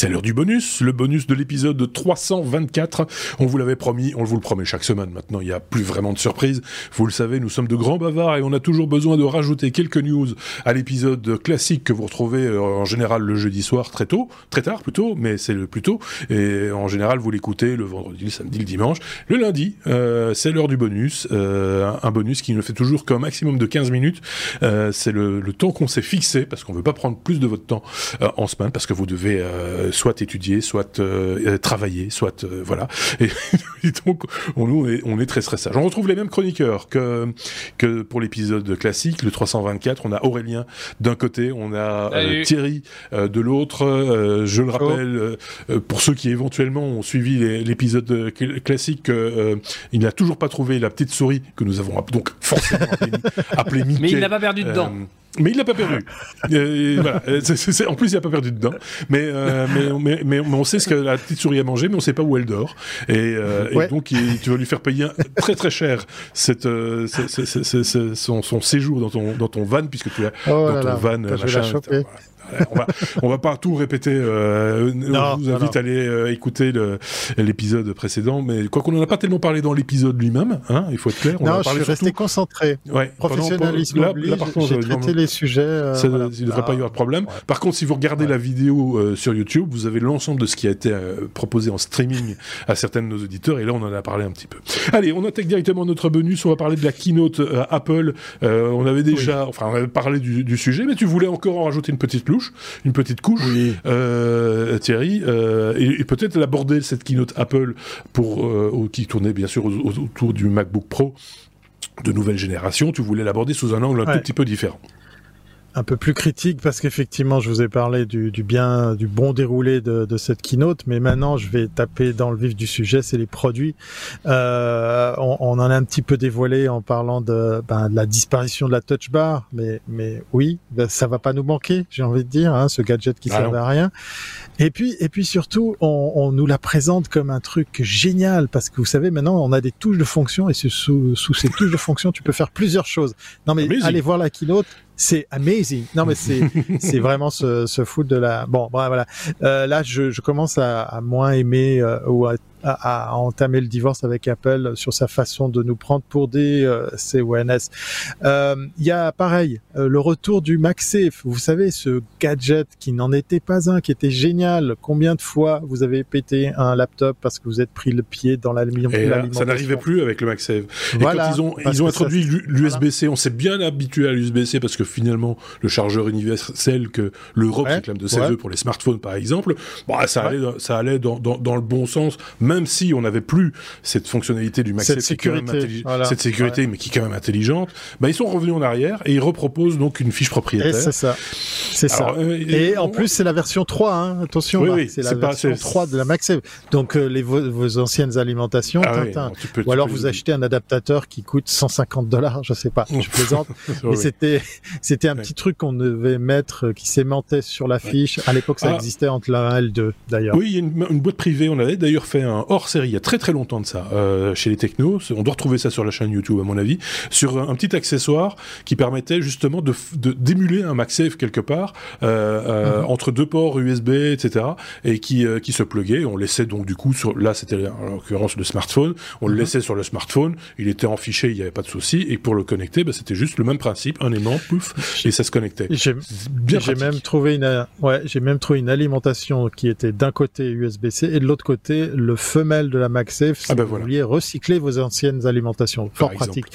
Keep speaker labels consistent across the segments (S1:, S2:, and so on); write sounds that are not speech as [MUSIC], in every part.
S1: C'est l'heure du bonus, le bonus de l'épisode 324. On vous l'avait promis, on vous le promet chaque semaine maintenant, il n'y a plus vraiment de surprise. Vous le savez, nous sommes de grands bavards et on a toujours besoin de rajouter quelques news à l'épisode classique que vous retrouvez euh, en général le jeudi soir très tôt, très tard plutôt, mais c'est le plus tôt. Et en général, vous l'écoutez le vendredi, le samedi, le dimanche. Le lundi, euh, c'est l'heure du bonus, euh, un bonus qui ne fait toujours qu'un maximum de 15 minutes. c'est le, temps qu'on s'est fixé parce qu'on veut pas prendre plus de votre temps en semaine parce que vous devez euh, soit étudier, soit euh, travailler, soit euh, voilà. Et, [LAUGHS] donc on, on, est, on est très très sage. On retrouve les mêmes chroniqueurs que que pour l'épisode classique, le 324. On a Aurélien d'un côté, on a Thierry de l'autre. je le rappelle pour ceux qui éventuellement ont suivi l'épisode classique, il n'a toujours pas trouvé la petite souris que nous avons donc forcément appelée Mickey. [LAUGHS]
S2: Mais il n'a pas perdu dedans.
S1: Mais il l'a pas perdu. [LAUGHS] Euh, voilà. en plus, il a pas perdu dedans. Mais, euh, mais, mais, mais, on sait ce que la petite souris a mangé, mais on sait pas où elle dort. Et, euh, et donc, tu vas lui faire payer très très cher cette, son, son, séjour dans ton, dans ton van, puisque tu as
S3: oh
S1: dans ton van machin on va on va pas tout répéter. Euh, je vous invite à aller euh, écouter l'épiside précédent, mais quoi qu'on en a pas tellement parlé dans l'épisode lui-même, hein, il faut être clair.
S3: On non, je suis resté concentré.
S1: Ouais,
S3: Professionnalisme. J'ai traité les sujets. Euh,
S1: ça, Il ne devrait pas y avoir de problème. Par contre, si vous regardez la vidéo euh, sur YouTube, vous avez l'ensemble de ce qui a été euh, proposé en streaming à certains de nos auditeurs, et là, on en a parlé un petit peu. Allez, on attaque directement notre bonus. On va parler de la keynote Apple. on avait déjà, enfin, on avait parlé du, du sujet, mais tu voulais encore en rajouter une petite louche une petite couche, euh, Thierry, euh, et, peut-être l'aborder cette keynote Apple pour euh, qui tournait bien sûr autour du MacBook Pro de nouvelle génération. Tu voulais l'aborder sous un angle un tout petit peu différent
S3: un peu plus critique parce qu'effectivement, je vous ai parlé du, du, bien, du bon déroulé de, de, cette keynote, mais maintenant, je vais taper dans le vif du sujet, c'est les produits. Euh, on, on, en a un petit peu dévoilé en parlant de, ben, de la disparition de la touch bar, mais, mais oui, ben, ça va pas nous manquer, j'ai envie de dire, hein, ce gadget qui ah servait à rien. Et puis, et puis surtout, on, on, nous la présente comme un truc génial parce que vous savez, maintenant, on a des touches de fonction et sous, sous ces touches de fonction, tu peux faire plusieurs choses. Non, mais allez voir la keynote c'est amazing. Non, mais c'est [LAUGHS] c'est vraiment ce, ce foot de la. Bon, voilà. Euh, là, je, je commence à, à moins aimer euh, ou à à, entamer le divorce avec Apple sur sa façon de nous prendre pour des euh, CONS. Euh, il y a pareil euh, le retour du MagSafe. Vous savez ce gadget qui n'en était pas un, qui était génial. Combien de fois vous avez pété un laptop parce que vous êtes pris le pied dans l'alimentation?
S1: Ça n'arrivait plus avec le MagSafe. Et voilà, quand ils ont ils ont introduit l'USB-C, on s'est bien habitué à l'USB-C parce que finalement le chargeur universel que l'Europe réclame de ses pour les smartphones par exemple, bah, ça allait ça allait dans, dans, dans le bon sens même si on n'avait plus cette fonctionnalité du MagSafe,
S3: cette sécurité,
S1: cette sécurité mais qui est quand même intelligente, bah, ils sont revenus en arrière et ils reproposent donc une fiche propriétaire.
S3: C'est ça. C'est ça. Euh, et, en plus, c'est la version 3, hein. attention, oui, c'est la version 3 de la MagSafe. Donc, euh, les, vos, anciennes alimentations, ah ou alors vous achetez un adaptateur qui coûte 150 dollars, je sais pas, je [LAUGHS] plaisante. mais c'était, c'était un petit truc qu'on devait mettre, euh, qui s'aimantait sur la fiche. À l'époque, ça ah. existait entre la 1 et le 2, d'ailleurs.
S1: Oui, il y a une, une boîte privée, on avait d'ailleurs fait un hors série il y a très très longtemps de ça euh, chez les technos. On doit retrouver ça sur la chaîne YouTube à mon avis, sur un, petit accessoire qui permettait justement de d'émuler un MagSafe quelque part euh, euh, mhm. entre deux ports USB, etc. et qui qui se pluguait. On laissait donc du coup sur là c'était en l'occurrence le smartphone. On le mhm. laissait sur le smartphone. Il était en fichier, il n'y avait pas de souci. Et pour le connecter, bah, c'était juste le même principe, un aimant, pouf, et ça se connectait.
S3: J'ai même trouvé une ouais, j'ai même trouvé une alimentation qui était d'un côté USB-C et de l'autre côté le femelle de la MagSafe si ah ben vous vouliez recycler vos anciennes alimentations. Fort pratique.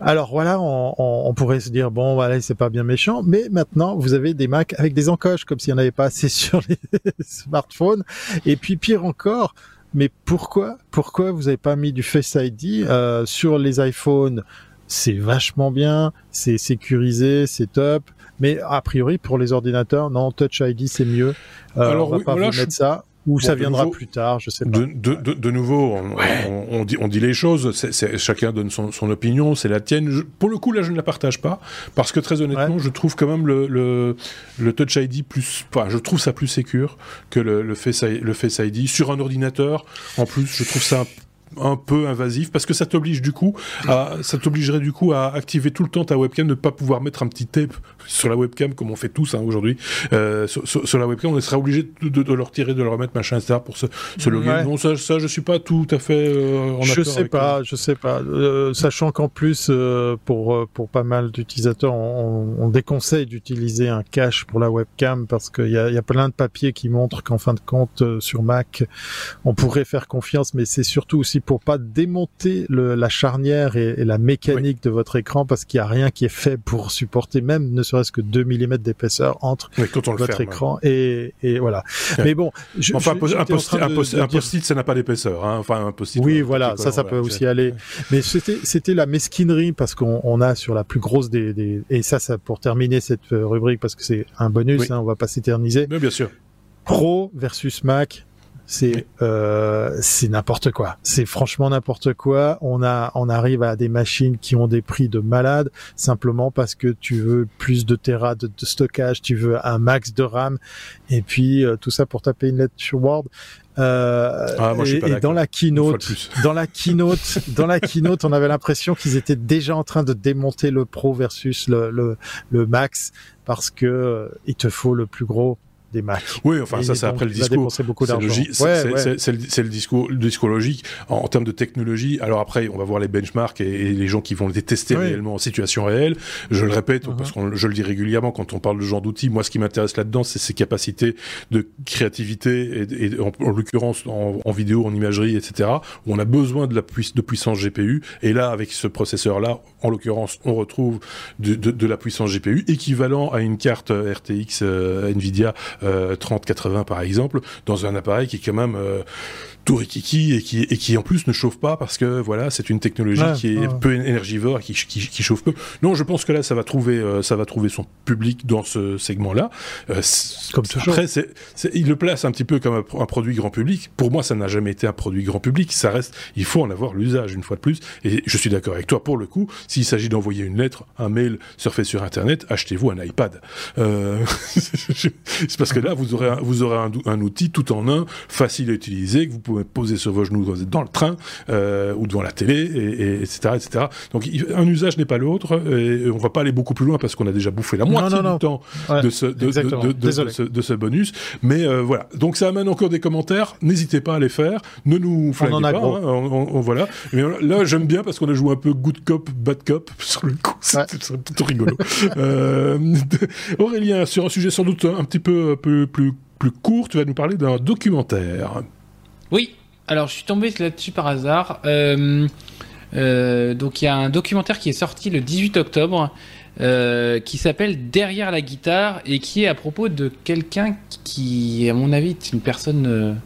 S3: Alors voilà, on, on, pourrait se dire bon voilà c'est pas bien méchant, mais maintenant vous avez des Macs avec des encoches comme s'il n'y en avait pas assez [LAUGHS] sur les smartphones. Et puis pire encore, mais pourquoi pourquoi vous n'avez pas mis du Face ID euh, sur les iPhones? C'est vachement bien, c'est sécurisé, c'est top. Mais a priori, pour les ordinateurs, non, Touch ID, c'est mieux. Euh, Alors, on va pas vous mettre ça. Ou ça viendra plus tard, je sais pas.
S1: De, de, de, nouveau, on, on, dit, on dit les choses, c'est, chacun donne son, son opinion, c'est la tienne. pour le coup, là, je ne la partage pas, parce que très honnêtement, je trouve quand même le, le, le, Touch ID plus, enfin, je trouve ça plus sécure que le, le, Face, le Face ID sur un ordinateur. En plus, je trouve ça un peu invasif parce que ça t'oblige du coup à, ça t'obligerait du coup à activer tout le temps ta webcam, ne pas pouvoir mettre un petit tape sur la webcam comme on fait tous hein, aujourd'hui. Euh, sur, la webcam, on serait obligé de, de, le retirer, de le remettre, machin, etc. pour se, se loguer. Non, ça, ça, je suis pas tout à fait euh, en
S3: Je sais pas, je sais pas. Euh, sachant qu'en plus, euh, pour pour pas mal d'utilisateurs, on, on, déconseille d'utiliser un cache pour la webcam parce qu'il y a, y a plein de papiers qui montrent qu'en fin de compte, sur Mac, on pourrait faire confiance, mais c'est surtout aussi pour pas démonter le, la charnière et, et la mécanique de votre écran parce qu'il y a rien qui est fait pour supporter même ne serait-ce que 2 mm d'épaisseur entre votre écran et, et voilà. Mais bon,
S1: je, enfin, je, un post-it, ça n'a pas d'épaisseur. Hein. Enfin, un post-it.
S3: Oui, voilà, ça, ça peut aussi aller. Mais c'était, c'était la mesquinerie parce qu'on on a sur la plus grosse des, des, et ça, ça pour terminer cette rubrique parce que c'est un bonus, hein, on va pas s'éterniser.
S1: Bien sûr.
S3: Pro versus Mac, c'est euh, c'est n'importe quoi. C'est franchement n'importe quoi. On a on arrive à des machines qui ont des prix de malade simplement parce que tu veux plus de terra de, stockage, tu veux un max de RAM et puis euh, tout ça pour taper une lettre sur Word. Euh, ah, moi, et, dans la keynote, [LAUGHS] dans la keynote, dans la keynote, on avait l'impression qu'ils étaient déjà en train de démonter le Pro versus le, le, le Max parce que euh, il te faut le plus gros des Macs.
S1: Oui, enfin ça c'est après le discours. C'est le, discours, le discours logique en, termes de technologie. Alors après, on va voir les benchmarks et, les gens qui vont les tester réellement en situation réelle. Je le répète uh-huh. parce que je le dis régulièrement quand on parle de ce genre d'outils. Moi, ce qui m'intéresse là-dedans, c'est ses capacités de créativité et, en, l'occurrence en, vidéo, en imagerie, etc. Où on a besoin de la de puissance GPU. Et là, avec ce processeur-là, en l'occurrence, on retrouve de, de, de, la puissance GPU équivalent à une carte RTX euh, Nvidia 3080 euh, par exemple, dans un appareil qui est quand même euh, tout rikiki et qui, et qui en plus ne chauffe pas parce que voilà, c'est une technologie qui est peu énergivore et qui, qui, qui, chauffe peu. Non, je pense que là, ça va trouver, euh, ça va trouver son public dans ce segment-là.
S3: Euh, comme toujours.
S1: Après, c'est, il le place un petit peu comme un, produit grand public. Pour moi, ça n'a jamais été un produit grand public. Ça reste, il faut en avoir l'usage une fois de plus. Et je suis d'accord avec toi. Pour le coup, s'il s'agit d'envoyer une lettre, un mail, surfer sur Internet, achetez-vous un iPad. Euh, [LAUGHS] c'est parce que là, vous aurez, un, vous aurez un, un outil tout en un, facile à utiliser, que vous pouvez poser sur vos genoux dans le train euh, ou devant la télé, et, etc., etc. Donc un usage n'est pas l'autre, et on va pas aller beaucoup plus loin parce qu'on a déjà bouffé la moitié du temps de, ce, de, de, ce, bonus. Mais euh, voilà. Donc ça amène encore des commentaires. N'hésitez pas à les faire. Ne nous flinguez pas. Hein. on, voilà. Mais là, j'aime bien parce qu'on a joué un peu good cop, bad cop [LAUGHS] sur le coup. C'est plutôt rigolo. [LAUGHS] euh, Aurélien, sur un sujet sans doute un petit peu, un peu plus plus court, tu vas nous parler d'un documentaire.
S2: Oui, alors je suis tombé là-dessus par hasard. Euh, euh, donc il y a un documentaire qui est sorti le 18 octobre euh, qui s'appelle Derrière la guitare et qui est à propos de quelqu'un qui, à mon avis, est une personne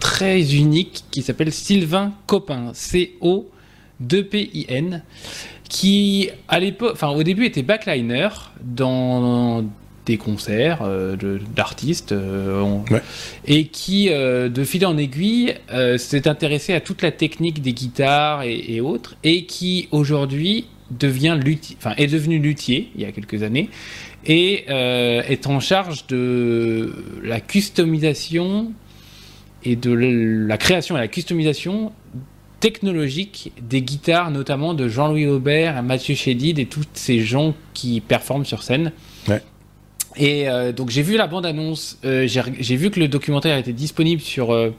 S2: très unique qui s'appelle Sylvain Copin, C-O-2-P-I-N, qui à l'époque, au début était backliner dans des concerts euh, d'artistes euh, et qui euh, de fil en aiguille s'est intéressé à toute la technique des guitares et, autres et qui aujourd'hui devient enfin est devenu luthier il y a quelques années et est en charge de la customisation et de la création et la customisation technologique des guitares, notamment de Jean-Louis Aubert, Mathieu Chédid et tous ces gens qui performent sur scène. Ouais. Et euh, donc j'ai vu la bande-annonce, euh, j'ai vu que le documentaire était disponible sur euh,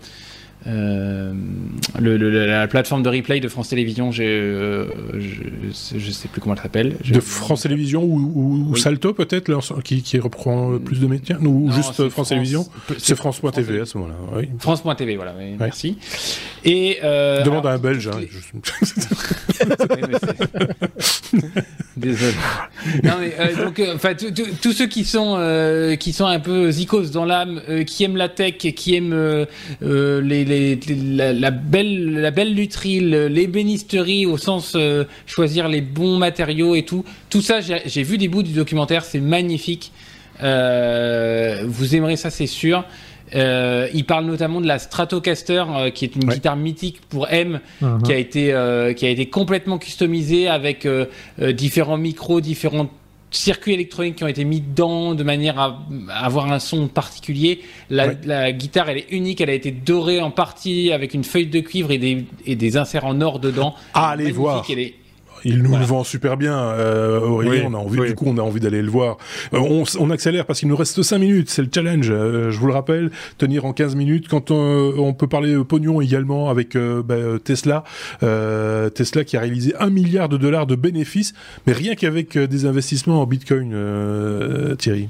S2: le, la plateforme de replay de France Télévisions, je, je, sais plus comment elle s'appelle.
S1: De France Télévisions ou, Salto peut-être, qui, qui, reprend plus de métiers? Ou juste France, Télévisions? C'est France.tv à ce moment-là. Oui.
S2: France.tv, voilà, merci. Et euh,
S1: Demande à un Belge. Hein, [LAUGHS] [LAUGHS]
S2: Désolé. Euh, donc, enfin, tous ceux qui sont qui sont un peu zikos dans l'âme, qui aiment la tech, qui aiment la, belle, la belle lutherie, l'ébénisterie au sens euh, choisir les bons matériaux et tout. Tout ça, j'ai vu des bouts du documentaire, c'est magnifique. Euh, vous aimerez ça, c'est sûr. Euh, il parle notamment de la Stratocaster, qui est une guitare mythique pour M, uh-huh. qui a été qui a été complètement customisée avec différents micros, différentes circuits électroniques qui ont été mis dedans de manière à, avoir un son particulier. La, guitare, elle est unique, elle a été dorée en partie avec une feuille de cuivre et des, et des inserts en or dedans.
S1: Ah, allez voir. Elle est il nous le vend super bien, euh, Aurélien. On a envie, du coup, on a envie d'aller le voir. Euh, on, accélère parce qu'il nous reste 5 minutes. C'est le challenge. Euh, je vous le rappelle, tenir en 15 minutes. Quand on, peut parler pognon également avec bah, Tesla, Tesla qui a réalisé un milliard de dollars de bénéfices, mais rien qu'avec des investissements en Bitcoin, Thierry.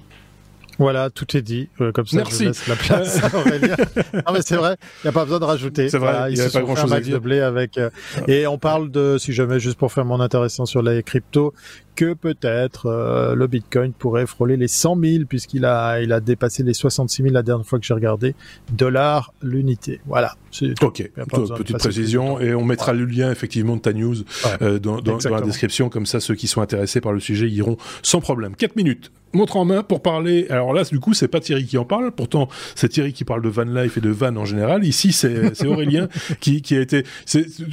S3: Voilà, tout est dit. Euh, comme ça, Merci. je laisse la place à Aurélien. [LAUGHS] non, mais c'est vrai, il n'y a pas besoin de rajouter.
S1: C'est vrai,
S3: il n'y a
S1: pas grand-chose à dire.
S3: de blé avec. Euh, et on parle de, si jamais, juste pour faire mon intéressant sur les cryptos, que peut-être euh, le Bitcoin pourrait frôler les 100 000 puisqu'il a, il a dépassé les 66 000 la dernière fois que j'ai regardé dollars l'unité. Voilà.
S1: Ok. Petite précision et on mettra le lien effectivement de ta news dans, dans, dans, la description comme ça ceux qui sont intéressés par le sujet iront sans problème. 4 minutes montre en main pour parler. Alors là, du coup, c'est pas Thierry qui en parle. Pourtant, c'est Thierry qui parle de van life et de van en général. Ici, c'est Aurélien [LAUGHS] qui, qui a été.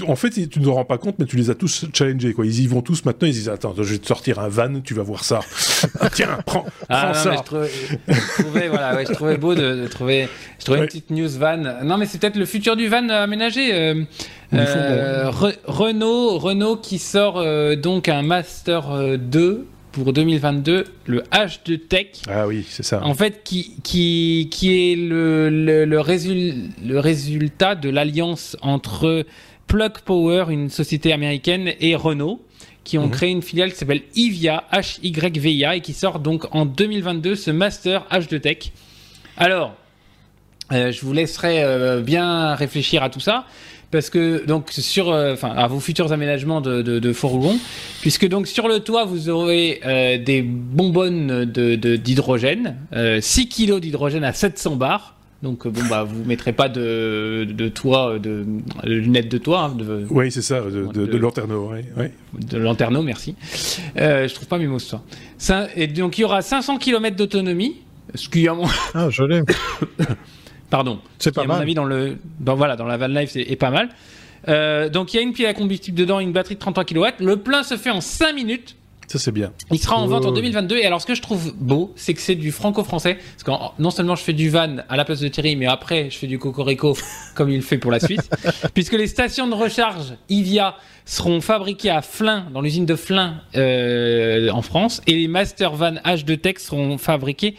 S1: En fait, tu ne te rends pas compte, mais tu les as tous challengés. Quoi. Ils y vont tous maintenant. Ils disent Attends, je vais te sortir un van, tu vas voir ça. [LAUGHS] Ah, tiens, prends, ah, ça.
S2: je, trouvais, voilà, je trouvais beau de, trouver. Je trouvais une petite news van. Non, mais c'est peut-être le futur du van aménagé. Euh, euh, Renault, Renault qui sort euh, donc un Master 2 pour 2022 le H de Tech.
S1: Ah oui, c'est ça.
S2: En fait, qui, qui, qui est le, le, le, résultat de l'alliance entre Plug Power, une société américaine, et Renault, qui ont mhm. créé une filiale qui s'appelle IVIA, H-Y-V-I-A, et qui sort donc en 2022 ce Master H de Tech. Alors, euh, je vous laisserai euh, bien réfléchir à tout ça parce que donc sur, euh, enfin, à vos futurs aménagements de, de, de, fourgons, puisque donc sur le toit vous aurez des bonbonnes de d'hydrogène, 6 euh, kilos d'hydrogène à 700 bars. Donc bon bah vous mettrez pas de, de toit, de, lunettes de toit. Hein, de,
S1: oui c'est ça, de, de, lanterneau. Oui,
S2: De lanterneau, merci. je trouve pas mes mots ce soir. Ça, et donc il y aura 500 km d'autonomie, ce qui mon... [LAUGHS]
S3: Ah joli. [COUGHS]
S2: Pardon.
S3: C'est pas mal.
S2: À mon avis, dans, le, dans, voilà, dans la van life, c'est pas mal. Euh, donc il y a une pile à combustible dedans, une batterie de 33 kW. Le plein se fait en 5 minutes.
S1: Ça c'est bien.
S2: Il sera en vente en 2022 et alors ce que je trouve beau, c'est que c'est du franco-français. Parce que non seulement je fais du van à la place de Thierry, mais après je fais du cocorico [LAUGHS] comme il fait pour la Suisse. [LAUGHS] puisque les stations de recharge IVIA seront fabriquées à Flins, dans l'usine de Flins euh, en France, et les Master Van H2 Tech seront fabriqués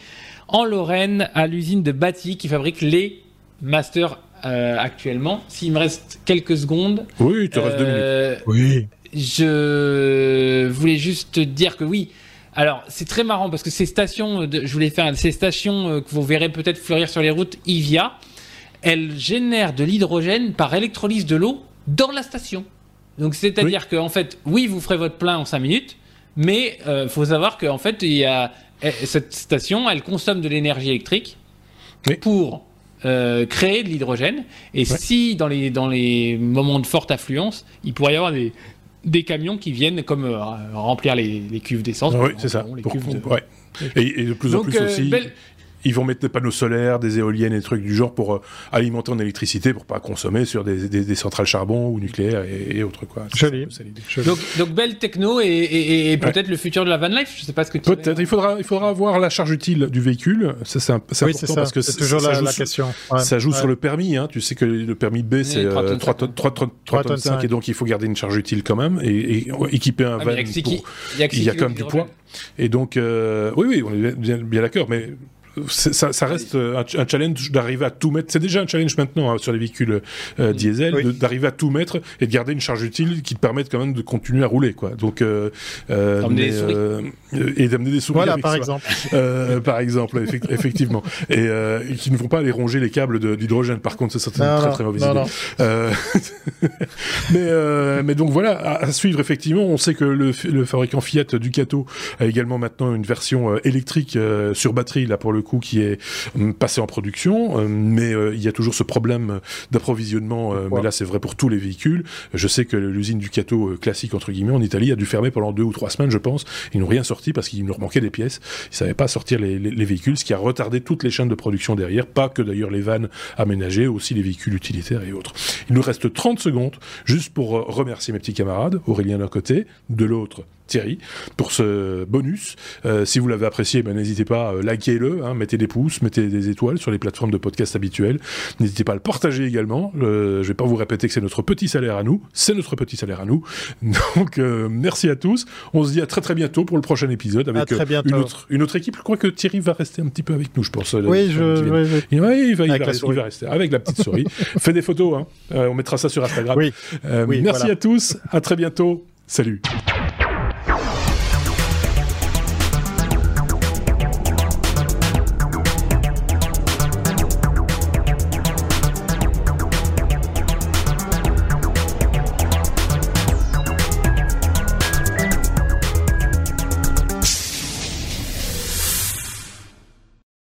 S2: en Lorraine à l'usine de Bâti qui fabrique les Masters euh, actuellement. S'il me reste quelques secondes.
S1: Oui, il te reste deux minutes. Euh,
S3: oui.
S2: Je voulais juste dire que oui. Alors, c'est très marrant parce que ces stations, je voulais faire ces stations euh, que vous verrez peut-être fleurir sur les routes IVIA, elles génèrent de l'hydrogène par électrolyse de l'eau dans la station. Donc, c'est-à-dire qu'en fait, oui, vous ferez votre plein en 5 minutes, mais il faut savoir qu'en fait, il y a cette station, elle consomme de l'énergie électrique pour euh, créer de l'hydrogène. Et si dans les, dans les moments de forte affluence, il pourrait y avoir des, des camions qui viennent comme euh, remplir les, les, cuves d'essence.
S1: oui, c'est ça. et, de plus en plus euh, aussi ils vont mettre des panneaux solaires, des éoliennes et des trucs du genre pour euh, alimenter en électricité pour pas consommer sur des, des, des centrales charbon ou nucléaires et, autres quoi.
S3: Joli.
S2: Donc, donc, belle techno et, et, peut-être le futur de la van life. Je sais pas ce que tu.
S1: Peut-être. Il faudra il faudra avoir la charge utile du véhicule. Ça c'est oui, important parce que
S3: c'est toujours la, question.
S1: Ça joue sur le permis. Hein. Tu sais que le permis B c'est 3 tonnes 3 tonnes 5 et donc il faut garder une charge utile quand même et, équiper un ah, van. Il y a quand même du poids. Et donc euh, oui oui on est bien, bien d'accord mais ça, ça, reste un, challenge d'arriver à tout mettre. C'est déjà un challenge maintenant hein, sur les véhicules euh, mm. diesel d'arriver à tout mettre et de garder une charge utile qui te permette quand même de continuer à rouler, quoi. Donc euh, euh, euh et d'amener des souris.
S3: Voilà, par exemple.
S1: Euh, par exemple, [LAUGHS] effectivement, et, et, qui ne vont pas aller ronger les câbles d'hydrogène. Par contre, c'est une très très mauvaise idée. [LAUGHS] mais mais donc voilà, à, à, suivre effectivement. On sait que le, le fabricant Fiat Ducato a également maintenant une version électrique sur batterie là pour le coup qui est hum, passé en production, hum, mais euh, il y a toujours ce problème d'approvisionnement. Euh, mais là, c'est vrai pour tous les véhicules. Je sais que l'usine du Cato euh, classique entre guillemets en Italie a dû fermer pendant deux ou trois semaines, je pense. Ils n'ont rien sorti parce qu'il leur manquait des pièces. Ils savaient pas sortir les, les, véhicules, ce qui a retardé toutes les chaînes de production derrière. Pas que d'ailleurs les vannes aménagées, aussi les véhicules utilitaires et autres. Il nous reste 30 secondes juste pour remercier mes petits camarades, Aurélien d'un côté, de l'autre Thierry, pour ce bonus. si vous l'avez apprécié, ben, n'hésitez pas, likez-le, hein, mettez des pouces, mettez des étoiles sur les plateformes de podcast habituelles. N'hésitez pas à le partager également. je vais pas vous répéter que c'est notre petit salaire à nous, c'est notre petit salaire à nous. [LAUGHS] Donc merci à tous. On se dit à très très bientôt pour le prochain épisode avec une autre une autre équipe. Je crois que Thierry va rester un petit peu avec nous, je pense.
S3: Oui, je,
S1: il, va, il, va, rester, avec la petite souris. [LAUGHS] Fais des photos, hein. on mettra ça sur Instagram.
S3: Oui.
S1: merci à tous, à très bientôt. Salut.